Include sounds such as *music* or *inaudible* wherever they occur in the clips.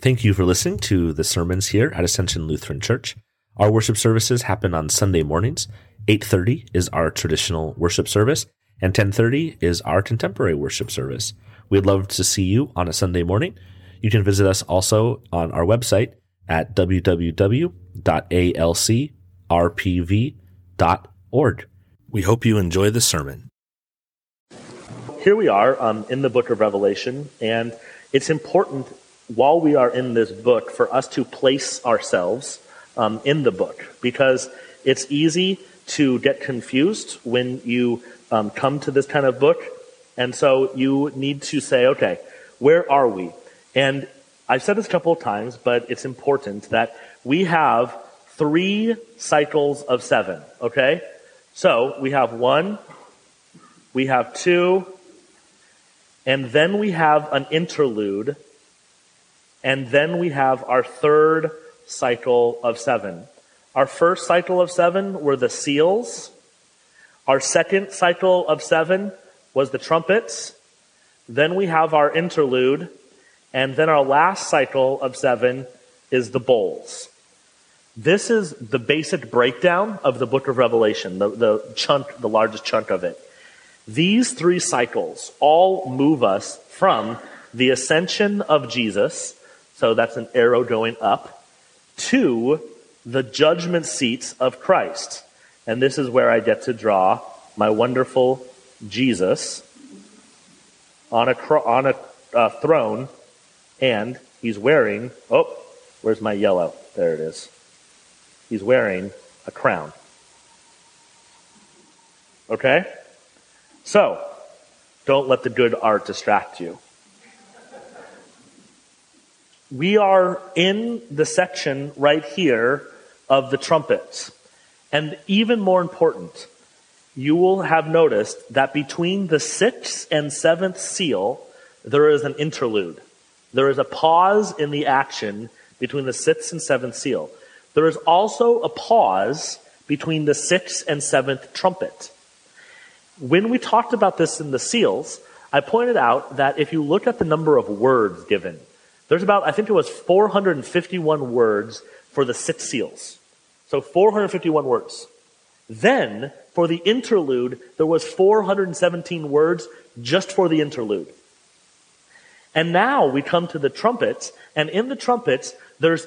Thank you for listening to the sermons here at Ascension Lutheran Church. Our worship services happen on Sunday mornings. 8:30 is our traditional worship service and 10:30 is our contemporary worship service. We'd love to see you on a Sunday morning. You can visit us also on our website at www.alcrpv.org. We hope you enjoy the sermon. Here we are um, in the book of Revelation, and it's important while we are in this book for us to place ourselves um, in the book because it's easy to get confused when you um, come to this kind of book. And so you need to say, okay, where are we? And I've said this a couple of times, but it's important that we have three cycles of seven, okay? So we have one, we have two, and then we have an interlude and then we have our third cycle of seven. Our first cycle of seven were the seals. Our second cycle of seven was the trumpets. Then we have our interlude. And then our last cycle of seven is the bowls. This is the basic breakdown of the book of Revelation, the, the chunk, the largest chunk of it. These three cycles all move us from the ascension of Jesus so that's an arrow going up to the judgment seats of Christ. And this is where I get to draw my wonderful Jesus on a, on a uh, throne, and he's wearing, oh, where's my yellow? There it is. He's wearing a crown. Okay? So, don't let the good art distract you we are in the section right here of the trumpets. And even more important, you will have noticed that between the sixth and seventh seal, there is an interlude. There is a pause in the action between the sixth and seventh seal. There is also a pause between the sixth and seventh trumpet. When we talked about this in the seals, I pointed out that if you look at the number of words given, there's about, I think it was 451 words for the six seals. So 451 words. Then, for the interlude, there was 417 words just for the interlude. And now we come to the trumpets, and in the trumpets, there's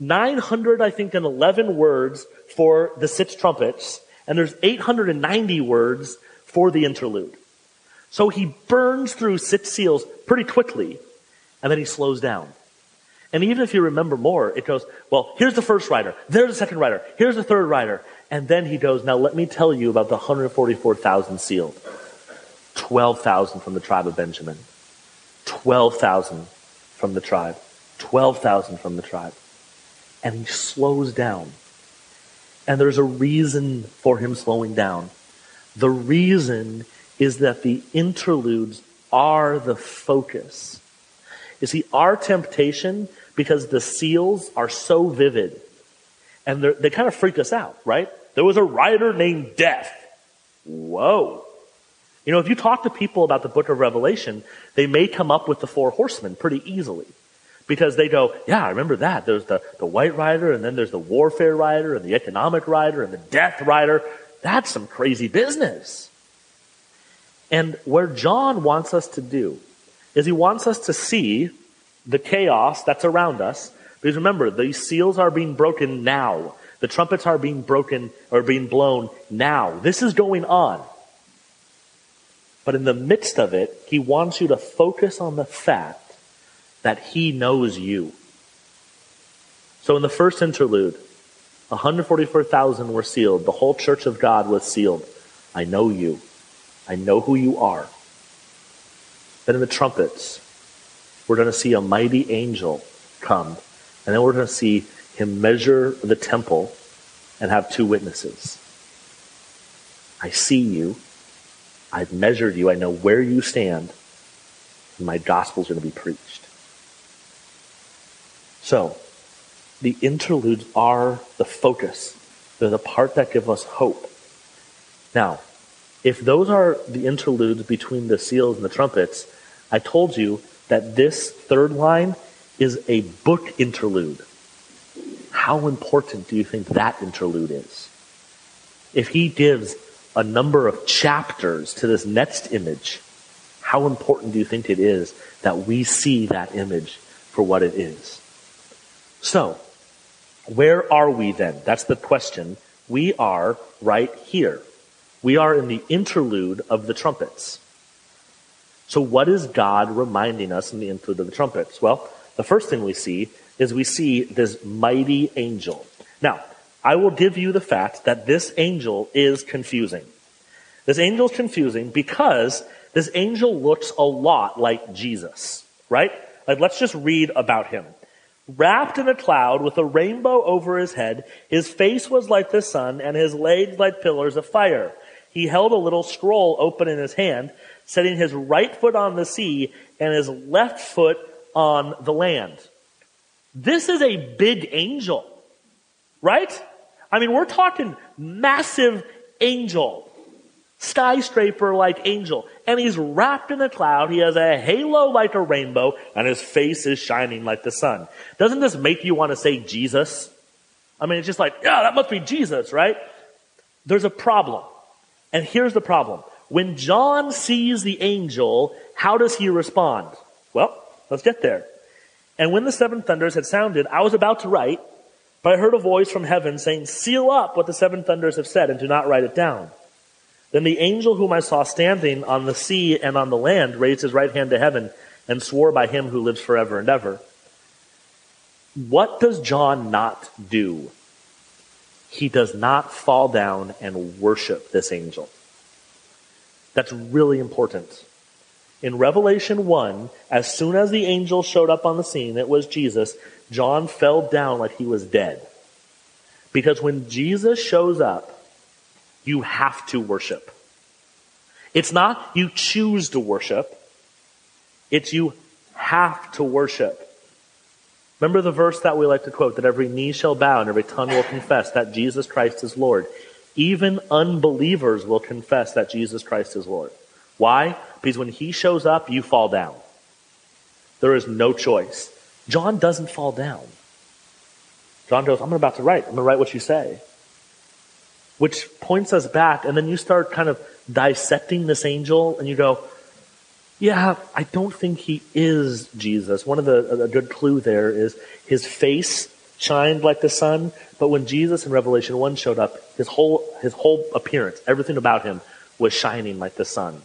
900, I think, and 11 words for the six trumpets, and there's 890 words for the interlude. So he burns through six seals pretty quickly, and then he slows down. And even if you remember more, it goes, well, here's the first rider, there's the second rider, here's the third rider. And then he goes, now let me tell you about the 144,000 sealed. 12,000 from the tribe of Benjamin. 12,000 from the tribe. 12,000 from the tribe. And he slows down. And there's a reason for him slowing down. The reason is that the interludes are the focus. You see, our temptation, because the seals are so vivid, and they kind of freak us out, right? There was a rider named Death. Whoa. You know, if you talk to people about the book of Revelation, they may come up with the four horsemen pretty easily. Because they go, yeah, I remember that. There's the, the white rider, and then there's the warfare rider, and the economic rider, and the death rider. That's some crazy business. And where John wants us to do is he wants us to see the chaos that's around us. Because remember, these seals are being broken now. The trumpets are being broken or being blown now. This is going on. But in the midst of it, he wants you to focus on the fact that he knows you. So in the first interlude, 144,000 were sealed. The whole church of God was sealed. I know you. I know who you are. Then in the trumpets, we're going to see a mighty angel come. And then we're going to see him measure the temple and have two witnesses. I see you. I've measured you. I know where you stand. And my gospel is going to be preached. So, the interludes are the focus. They're the part that give us hope. Now, if those are the interludes between the seals and the trumpets, I told you that this third line is a book interlude. How important do you think that interlude is? If he gives a number of chapters to this next image, how important do you think it is that we see that image for what it is? So, where are we then? That's the question. We are right here. We are in the interlude of the trumpets. So, what is God reminding us in the interlude of the trumpets? Well, the first thing we see is we see this mighty angel. Now, I will give you the fact that this angel is confusing. This angel is confusing because this angel looks a lot like Jesus, right? Like, let's just read about him. Wrapped in a cloud with a rainbow over his head, his face was like the sun and his legs like pillars of fire. He held a little scroll open in his hand, setting his right foot on the sea and his left foot on the land. This is a big angel, right? I mean, we're talking massive angel, skyscraper like angel. And he's wrapped in a cloud. He has a halo like a rainbow and his face is shining like the sun. Doesn't this make you want to say Jesus? I mean, it's just like, yeah, that must be Jesus, right? There's a problem. And here's the problem. When John sees the angel, how does he respond? Well, let's get there. And when the seven thunders had sounded, I was about to write, but I heard a voice from heaven saying, Seal up what the seven thunders have said and do not write it down. Then the angel whom I saw standing on the sea and on the land raised his right hand to heaven and swore by him who lives forever and ever. What does John not do? He does not fall down and worship this angel. That's really important. In Revelation 1, as soon as the angel showed up on the scene, it was Jesus, John fell down like he was dead. Because when Jesus shows up, you have to worship. It's not you choose to worship, it's you have to worship. Remember the verse that we like to quote that every knee shall bow and every tongue will confess that Jesus Christ is Lord. Even unbelievers will confess that Jesus Christ is Lord. Why? Because when he shows up, you fall down. There is no choice. John doesn't fall down. John goes, I'm about to write. I'm going to write what you say. Which points us back, and then you start kind of dissecting this angel, and you go, yeah, I don't think he is Jesus. One of the, a good clue there is his face shined like the sun, but when Jesus in Revelation 1 showed up, his whole, his whole appearance, everything about him was shining like the sun.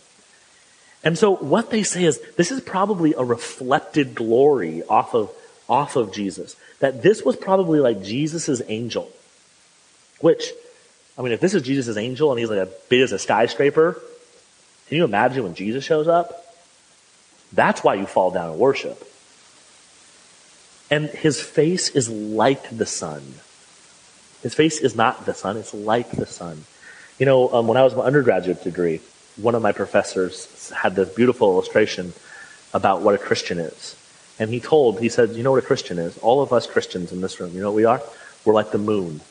And so what they say is this is probably a reflected glory off of, off of Jesus. That this was probably like Jesus' angel. Which, I mean, if this is Jesus' angel and he's like as big as a skyscraper, can you imagine when Jesus shows up? That's why you fall down and worship. And his face is like the sun. His face is not the sun, it's like the sun. You know, um, when I was my undergraduate degree, one of my professors had this beautiful illustration about what a Christian is. And he told, he said, you know what a Christian is? All of us Christians in this room, you know what we are? We're like the moon.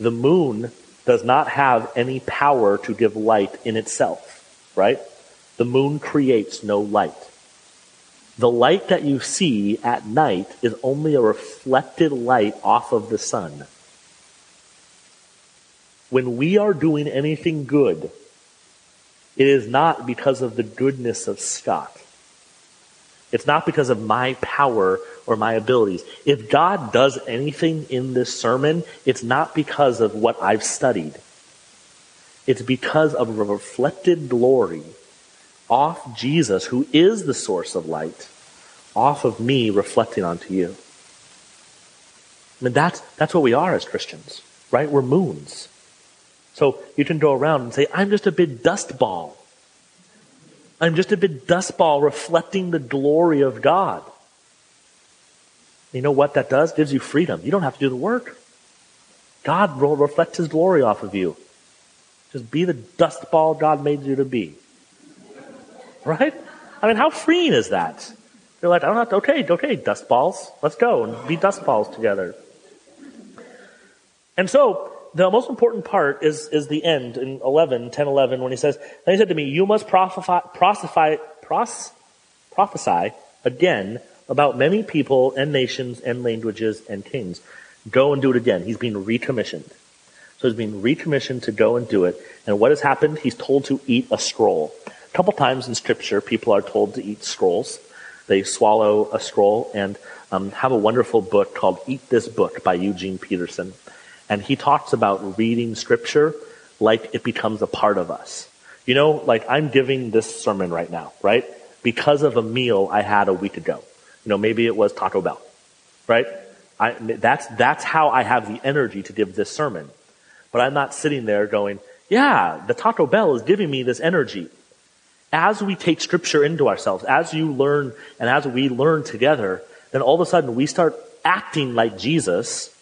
The moon does not have any power to give light in itself, right? The moon creates no light. The light that you see at night is only a reflected light off of the sun. When we are doing anything good, it is not because of the goodness of Scott. It's not because of my power or my abilities. If God does anything in this sermon, it's not because of what I've studied. It's because of reflected glory off Jesus, who is the source of light, off of me reflecting onto you. I mean, that's, that's what we are as Christians, right? We're moons. So you can go around and say, I'm just a big dust ball. I'm just a big dust ball reflecting the glory of God. You know what that does? Gives you freedom. You don't have to do the work. God will reflect His glory off of you. Just be the dust ball God made you to be. Right? I mean, how freeing is that? You're like, I don't have to, okay, okay, dust balls. Let's go and be dust balls together. And so, the most important part is, is the end in 11, 10, 11, when he says, Then he said to me, You must prophesy, prophesy, prophesy again about many people and nations and languages and kings. Go and do it again. He's being recommissioned. So he's being recommissioned to go and do it. And what has happened? He's told to eat a scroll. Couple times in scripture, people are told to eat scrolls. They swallow a scroll and um, have a wonderful book called Eat This Book by Eugene Peterson. And he talks about reading scripture like it becomes a part of us. You know, like I'm giving this sermon right now, right? Because of a meal I had a week ago. You know, maybe it was Taco Bell, right? I, that's, that's how I have the energy to give this sermon. But I'm not sitting there going, yeah, the Taco Bell is giving me this energy. As we take scripture into ourselves, as you learn and as we learn together, then all of a sudden we start acting like Jesus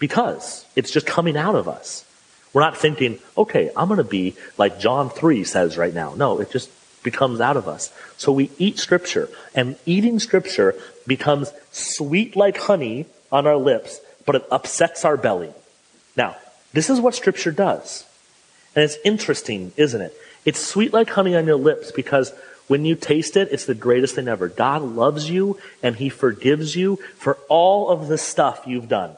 because it's just coming out of us. We're not thinking, okay, I'm going to be like John 3 says right now. No, it just becomes out of us. So we eat scripture and eating scripture becomes sweet like honey on our lips, but it upsets our belly. Now, this is what scripture does. And it's interesting, isn't it? It's sweet like honey on your lips because when you taste it, it's the greatest thing ever. God loves you and he forgives you for all of the stuff you've done.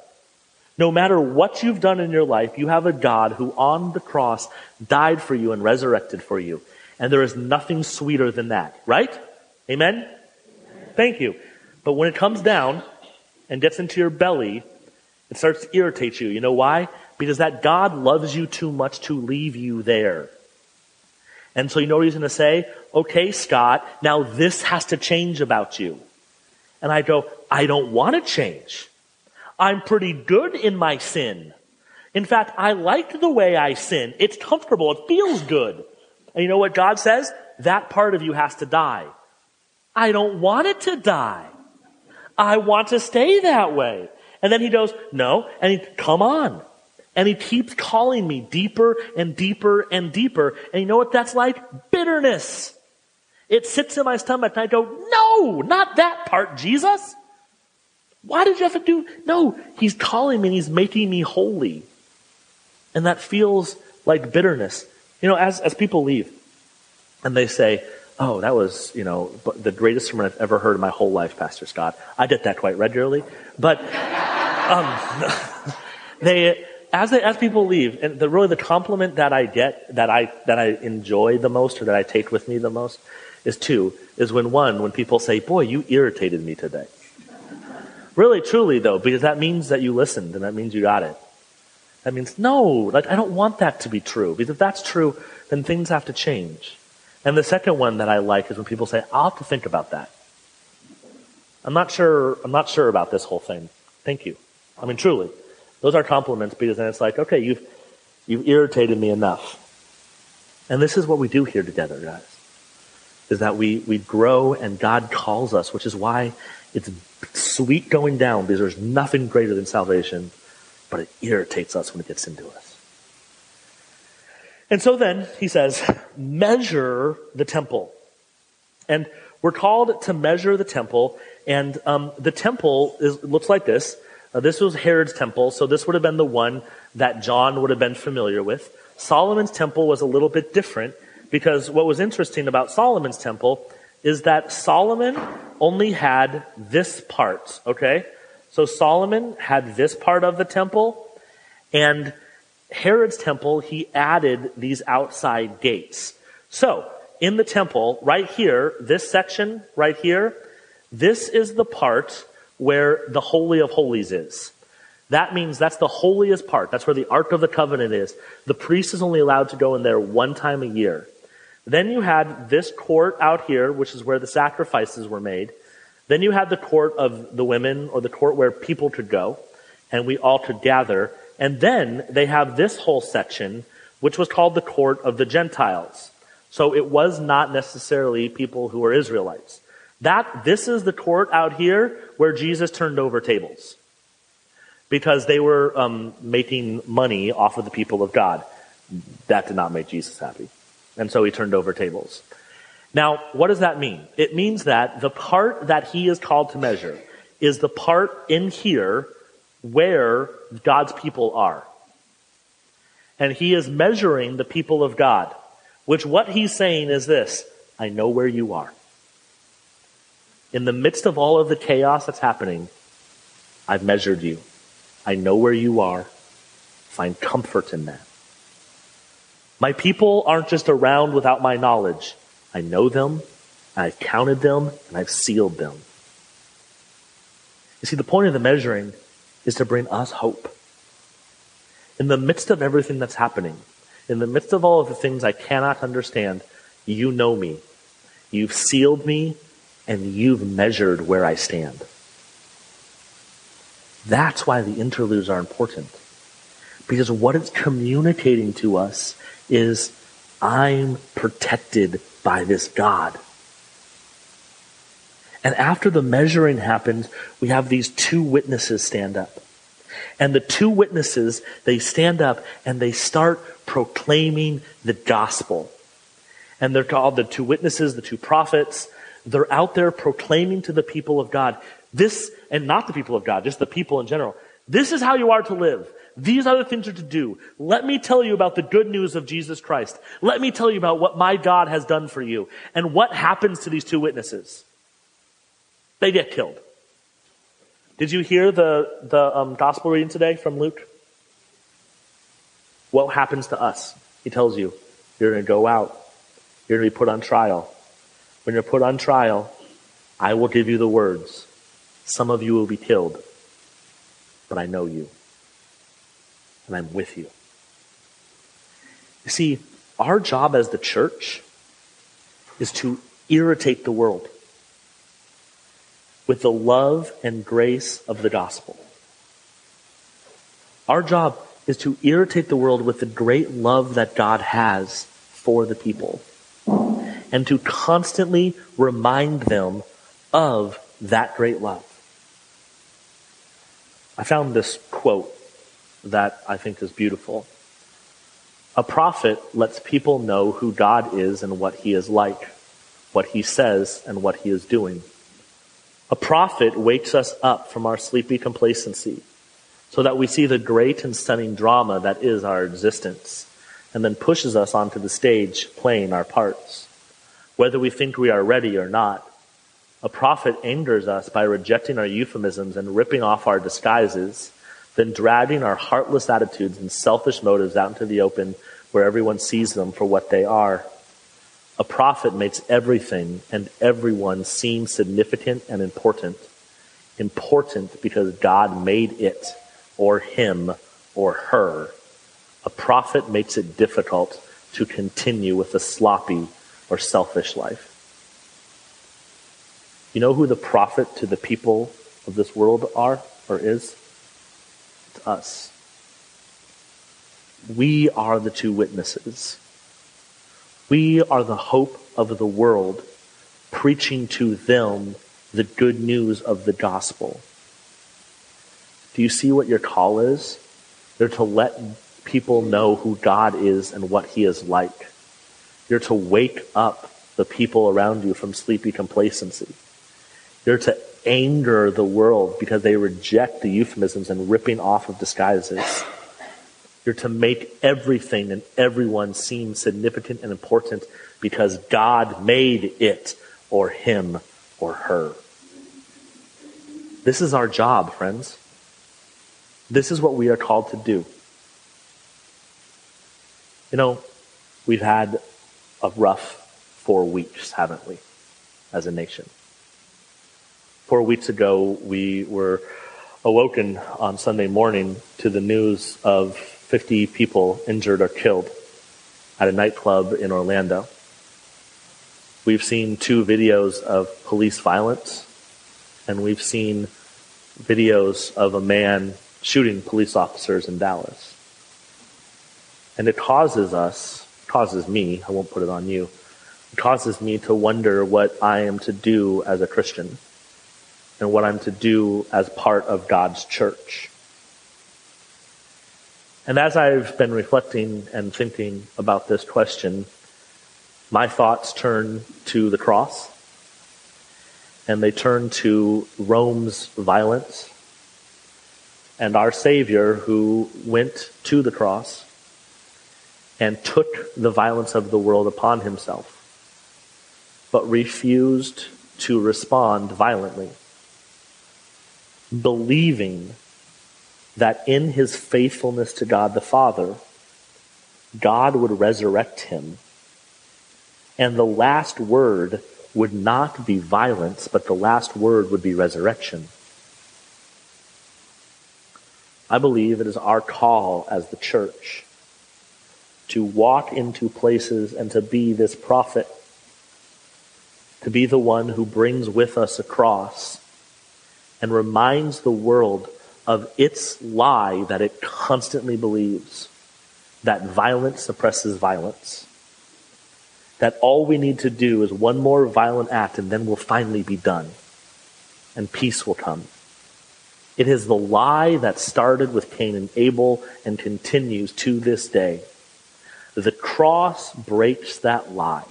No matter what you've done in your life, you have a God who on the cross died for you and resurrected for you. And there is nothing sweeter than that, right? Amen? Thank you. But when it comes down and gets into your belly, it starts to irritate you. You know why? Because that God loves you too much to leave you there. And so you know what he's going to say? Okay, Scott, now this has to change about you. And I go, I don't want to change. I'm pretty good in my sin. In fact, I like the way I sin. It's comfortable. It feels good. And you know what God says? That part of you has to die. I don't want it to die. I want to stay that way. And then he goes, no. And he, come on. And he keeps calling me deeper and deeper and deeper. And you know what that's like? Bitterness. It sits in my stomach and I go, no, not that part, Jesus. Why did you have to do? No, he's calling me and he's making me holy. And that feels like bitterness. You know, as, as people leave and they say, Oh, that was, you know, the greatest sermon I've ever heard in my whole life, Pastor Scott. I get that quite regularly. But, um, *laughs* they, as they, as people leave, and the really the compliment that I get, that I, that I enjoy the most or that I take with me the most is two, is when one, when people say, boy, you irritated me today. Really, truly, though, because that means that you listened and that means you got it. That means, no, like, I don't want that to be true. Because if that's true, then things have to change. And the second one that I like is when people say, I'll have to think about that. I'm not sure, I'm not sure about this whole thing. Thank you. I mean, truly. Those are compliments because then it's like, okay, you've, you've irritated me enough. And this is what we do here together, guys. Is that we, we grow and God calls us, which is why it's sweet going down because there's nothing greater than salvation, but it irritates us when it gets into us. And so then he says, measure the temple. And we're called to measure the temple. And um, the temple is, looks like this. Uh, this was Herod's temple, so this would have been the one that John would have been familiar with. Solomon's temple was a little bit different because what was interesting about Solomon's temple is that Solomon only had this part, okay? So Solomon had this part of the temple, and Herod's temple, he added these outside gates. So, in the temple, right here, this section right here, this is the part where the Holy of Holies is. That means that's the holiest part. That's where the Ark of the Covenant is. The priest is only allowed to go in there one time a year. Then you had this court out here, which is where the sacrifices were made. Then you had the court of the women, or the court where people could go, and we all could gather. And then they have this whole section, which was called the court of the Gentiles. So it was not necessarily people who were Israelites. That, this is the court out here where Jesus turned over tables. Because they were um, making money off of the people of God. That did not make Jesus happy. And so he turned over tables. Now, what does that mean? It means that the part that he is called to measure is the part in here where God's people are. And he is measuring the people of God, which what he's saying is this I know where you are. In the midst of all of the chaos that's happening, I've measured you. I know where you are. Find comfort in that. My people aren't just around without my knowledge. I know them, I've counted them, and I've sealed them. You see, the point of the measuring is to bring us hope. In the midst of everything that's happening, in the midst of all of the things I cannot understand, you know me. You've sealed me, and you've measured where I stand. That's why the interludes are important. Because what it's communicating to us is I'm protected by this God. And after the measuring happens, we have these two witnesses stand up. And the two witnesses, they stand up and they start proclaiming the gospel. And they're called the two witnesses, the two prophets. They're out there proclaiming to the people of God this, and not the people of God, just the people in general. This is how you are to live. These are the things you're to do. Let me tell you about the good news of Jesus Christ. Let me tell you about what my God has done for you. And what happens to these two witnesses? They get killed. Did you hear the, the um, gospel reading today from Luke? What happens to us? He tells you, you're going to go out. You're going to be put on trial. When you're put on trial, I will give you the words. Some of you will be killed, but I know you and I'm with you. You see, our job as the church is to irritate the world with the love and grace of the gospel. Our job is to irritate the world with the great love that God has for the people and to constantly remind them of that great love. I found this quote that I think is beautiful. A prophet lets people know who God is and what he is like, what he says and what he is doing. A prophet wakes us up from our sleepy complacency so that we see the great and stunning drama that is our existence and then pushes us onto the stage playing our parts. Whether we think we are ready or not, a prophet angers us by rejecting our euphemisms and ripping off our disguises then dragging our heartless attitudes and selfish motives out into the open where everyone sees them for what they are. A prophet makes everything and everyone seem significant and important. Important because God made it, or him, or her. A prophet makes it difficult to continue with a sloppy or selfish life. You know who the prophet to the people of this world are or is? It's us. We are the two witnesses. We are the hope of the world, preaching to them the good news of the gospel. Do you see what your call is? They're to let people know who God is and what he is like. You're to wake up the people around you from sleepy complacency. You're to anger the world because they reject the euphemisms and ripping off of disguises. You're to make everything and everyone seem significant and important because God made it or him or her. This is our job, friends. This is what we are called to do. You know, we've had a rough four weeks, haven't we, as a nation? four weeks ago, we were awoken on Sunday morning to the news of 50 people injured or killed at a nightclub in Orlando. We've seen two videos of police violence, and we've seen videos of a man shooting police officers in Dallas. And it causes us, causes me, I won't put it on you, it causes me to wonder what I am to do as a Christian and what I'm to do as part of God's church. And as I've been reflecting and thinking about this question, my thoughts turn to the cross and they turn to Rome's violence and our Savior who went to the cross and took the violence of the world upon himself, but refused to respond violently, believing that in his faithfulness to God the Father, God would resurrect him, and the last word would not be violence, but the last word would be resurrection. I believe it is our call as the church to walk into places and to be this prophet, to be the one who brings with us a cross and reminds the world of its lie that it constantly believes that violence suppresses violence. That all we need to do is one more violent act and then we'll finally be done and peace will come. It is the lie that started with Cain and Abel and continues to this day. The cross breaks that lie.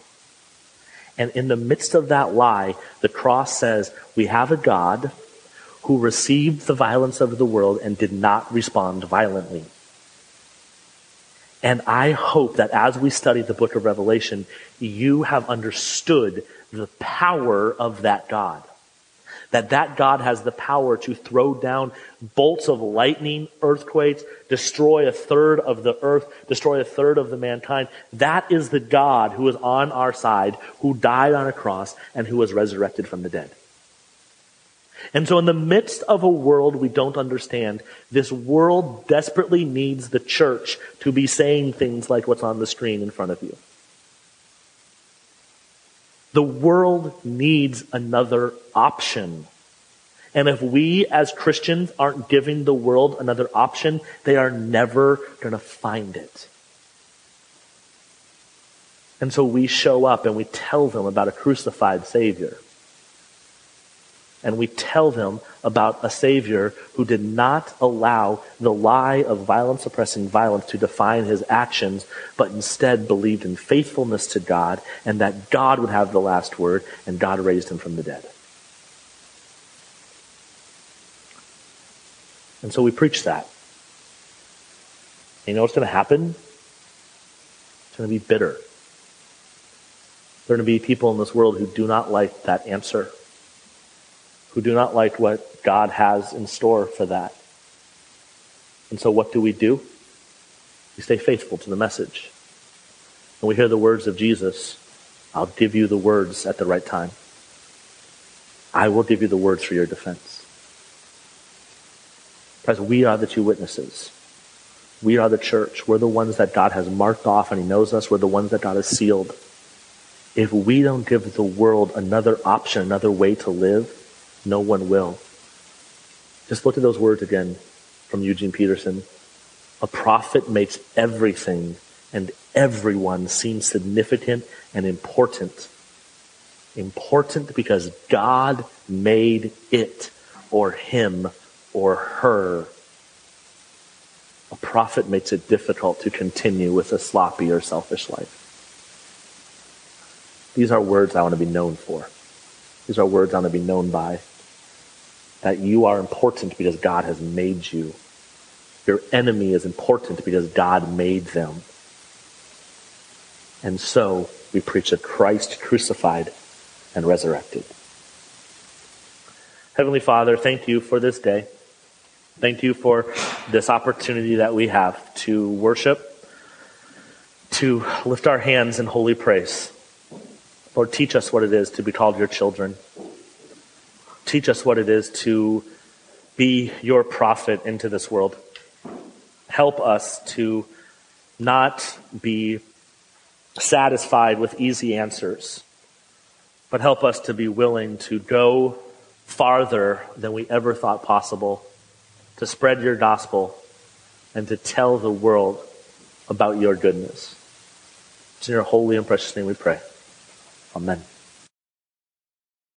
And in the midst of that lie, the cross says, we have a God who received the violence of the world and did not respond violently. And I hope that as we study the book of Revelation, you have understood the power of that God that that God has the power to throw down bolts of lightning, earthquakes, destroy a third of the earth, destroy a third of the mankind. That is the God who is on our side, who died on a cross, and who was resurrected from the dead. And so in the midst of a world we don't understand, this world desperately needs the church to be saying things like what's on the screen in front of you. The world needs another option. And if we as Christians aren't giving the world another option, they are never going to find it. And so we show up and we tell them about a crucified Savior. And we tell them about a Savior who did not allow the lie of violence suppressing violence to define his actions, but instead believed in faithfulness to God and that God would have the last word and God raised him from the dead. And so we preach that. And you know what's going to happen? It's going to be bitter. There are going to be people in this world who do not like that answer who do not like what God has in store for that. And so what do we do? We stay faithful to the message. And we hear the words of Jesus, I'll give you the words at the right time. I will give you the words for your defense. Because we are the two witnesses. We are the church. We're the ones that God has marked off and He knows us. We're the ones that God has sealed. If we don't give the world another option, another way to live, no one will. Just look at those words again from Eugene Peterson. A prophet makes everything and everyone seem significant and important. Important because God made it or him or her. A prophet makes it difficult to continue with a sloppy or selfish life. These are words I want to be known for. These are words I want to be known by that you are important because God has made you. Your enemy is important because God made them. And so we preach a Christ crucified and resurrected. Heavenly Father, thank you for this day. Thank you for this opportunity that we have to worship, to lift our hands in holy praise. Lord, teach us what it is to be called your children. Teach us what it is to be your prophet into this world. Help us to not be satisfied with easy answers, but help us to be willing to go farther than we ever thought possible, to spread your gospel, and to tell the world about your goodness. It's in your holy and precious name we pray. Amen.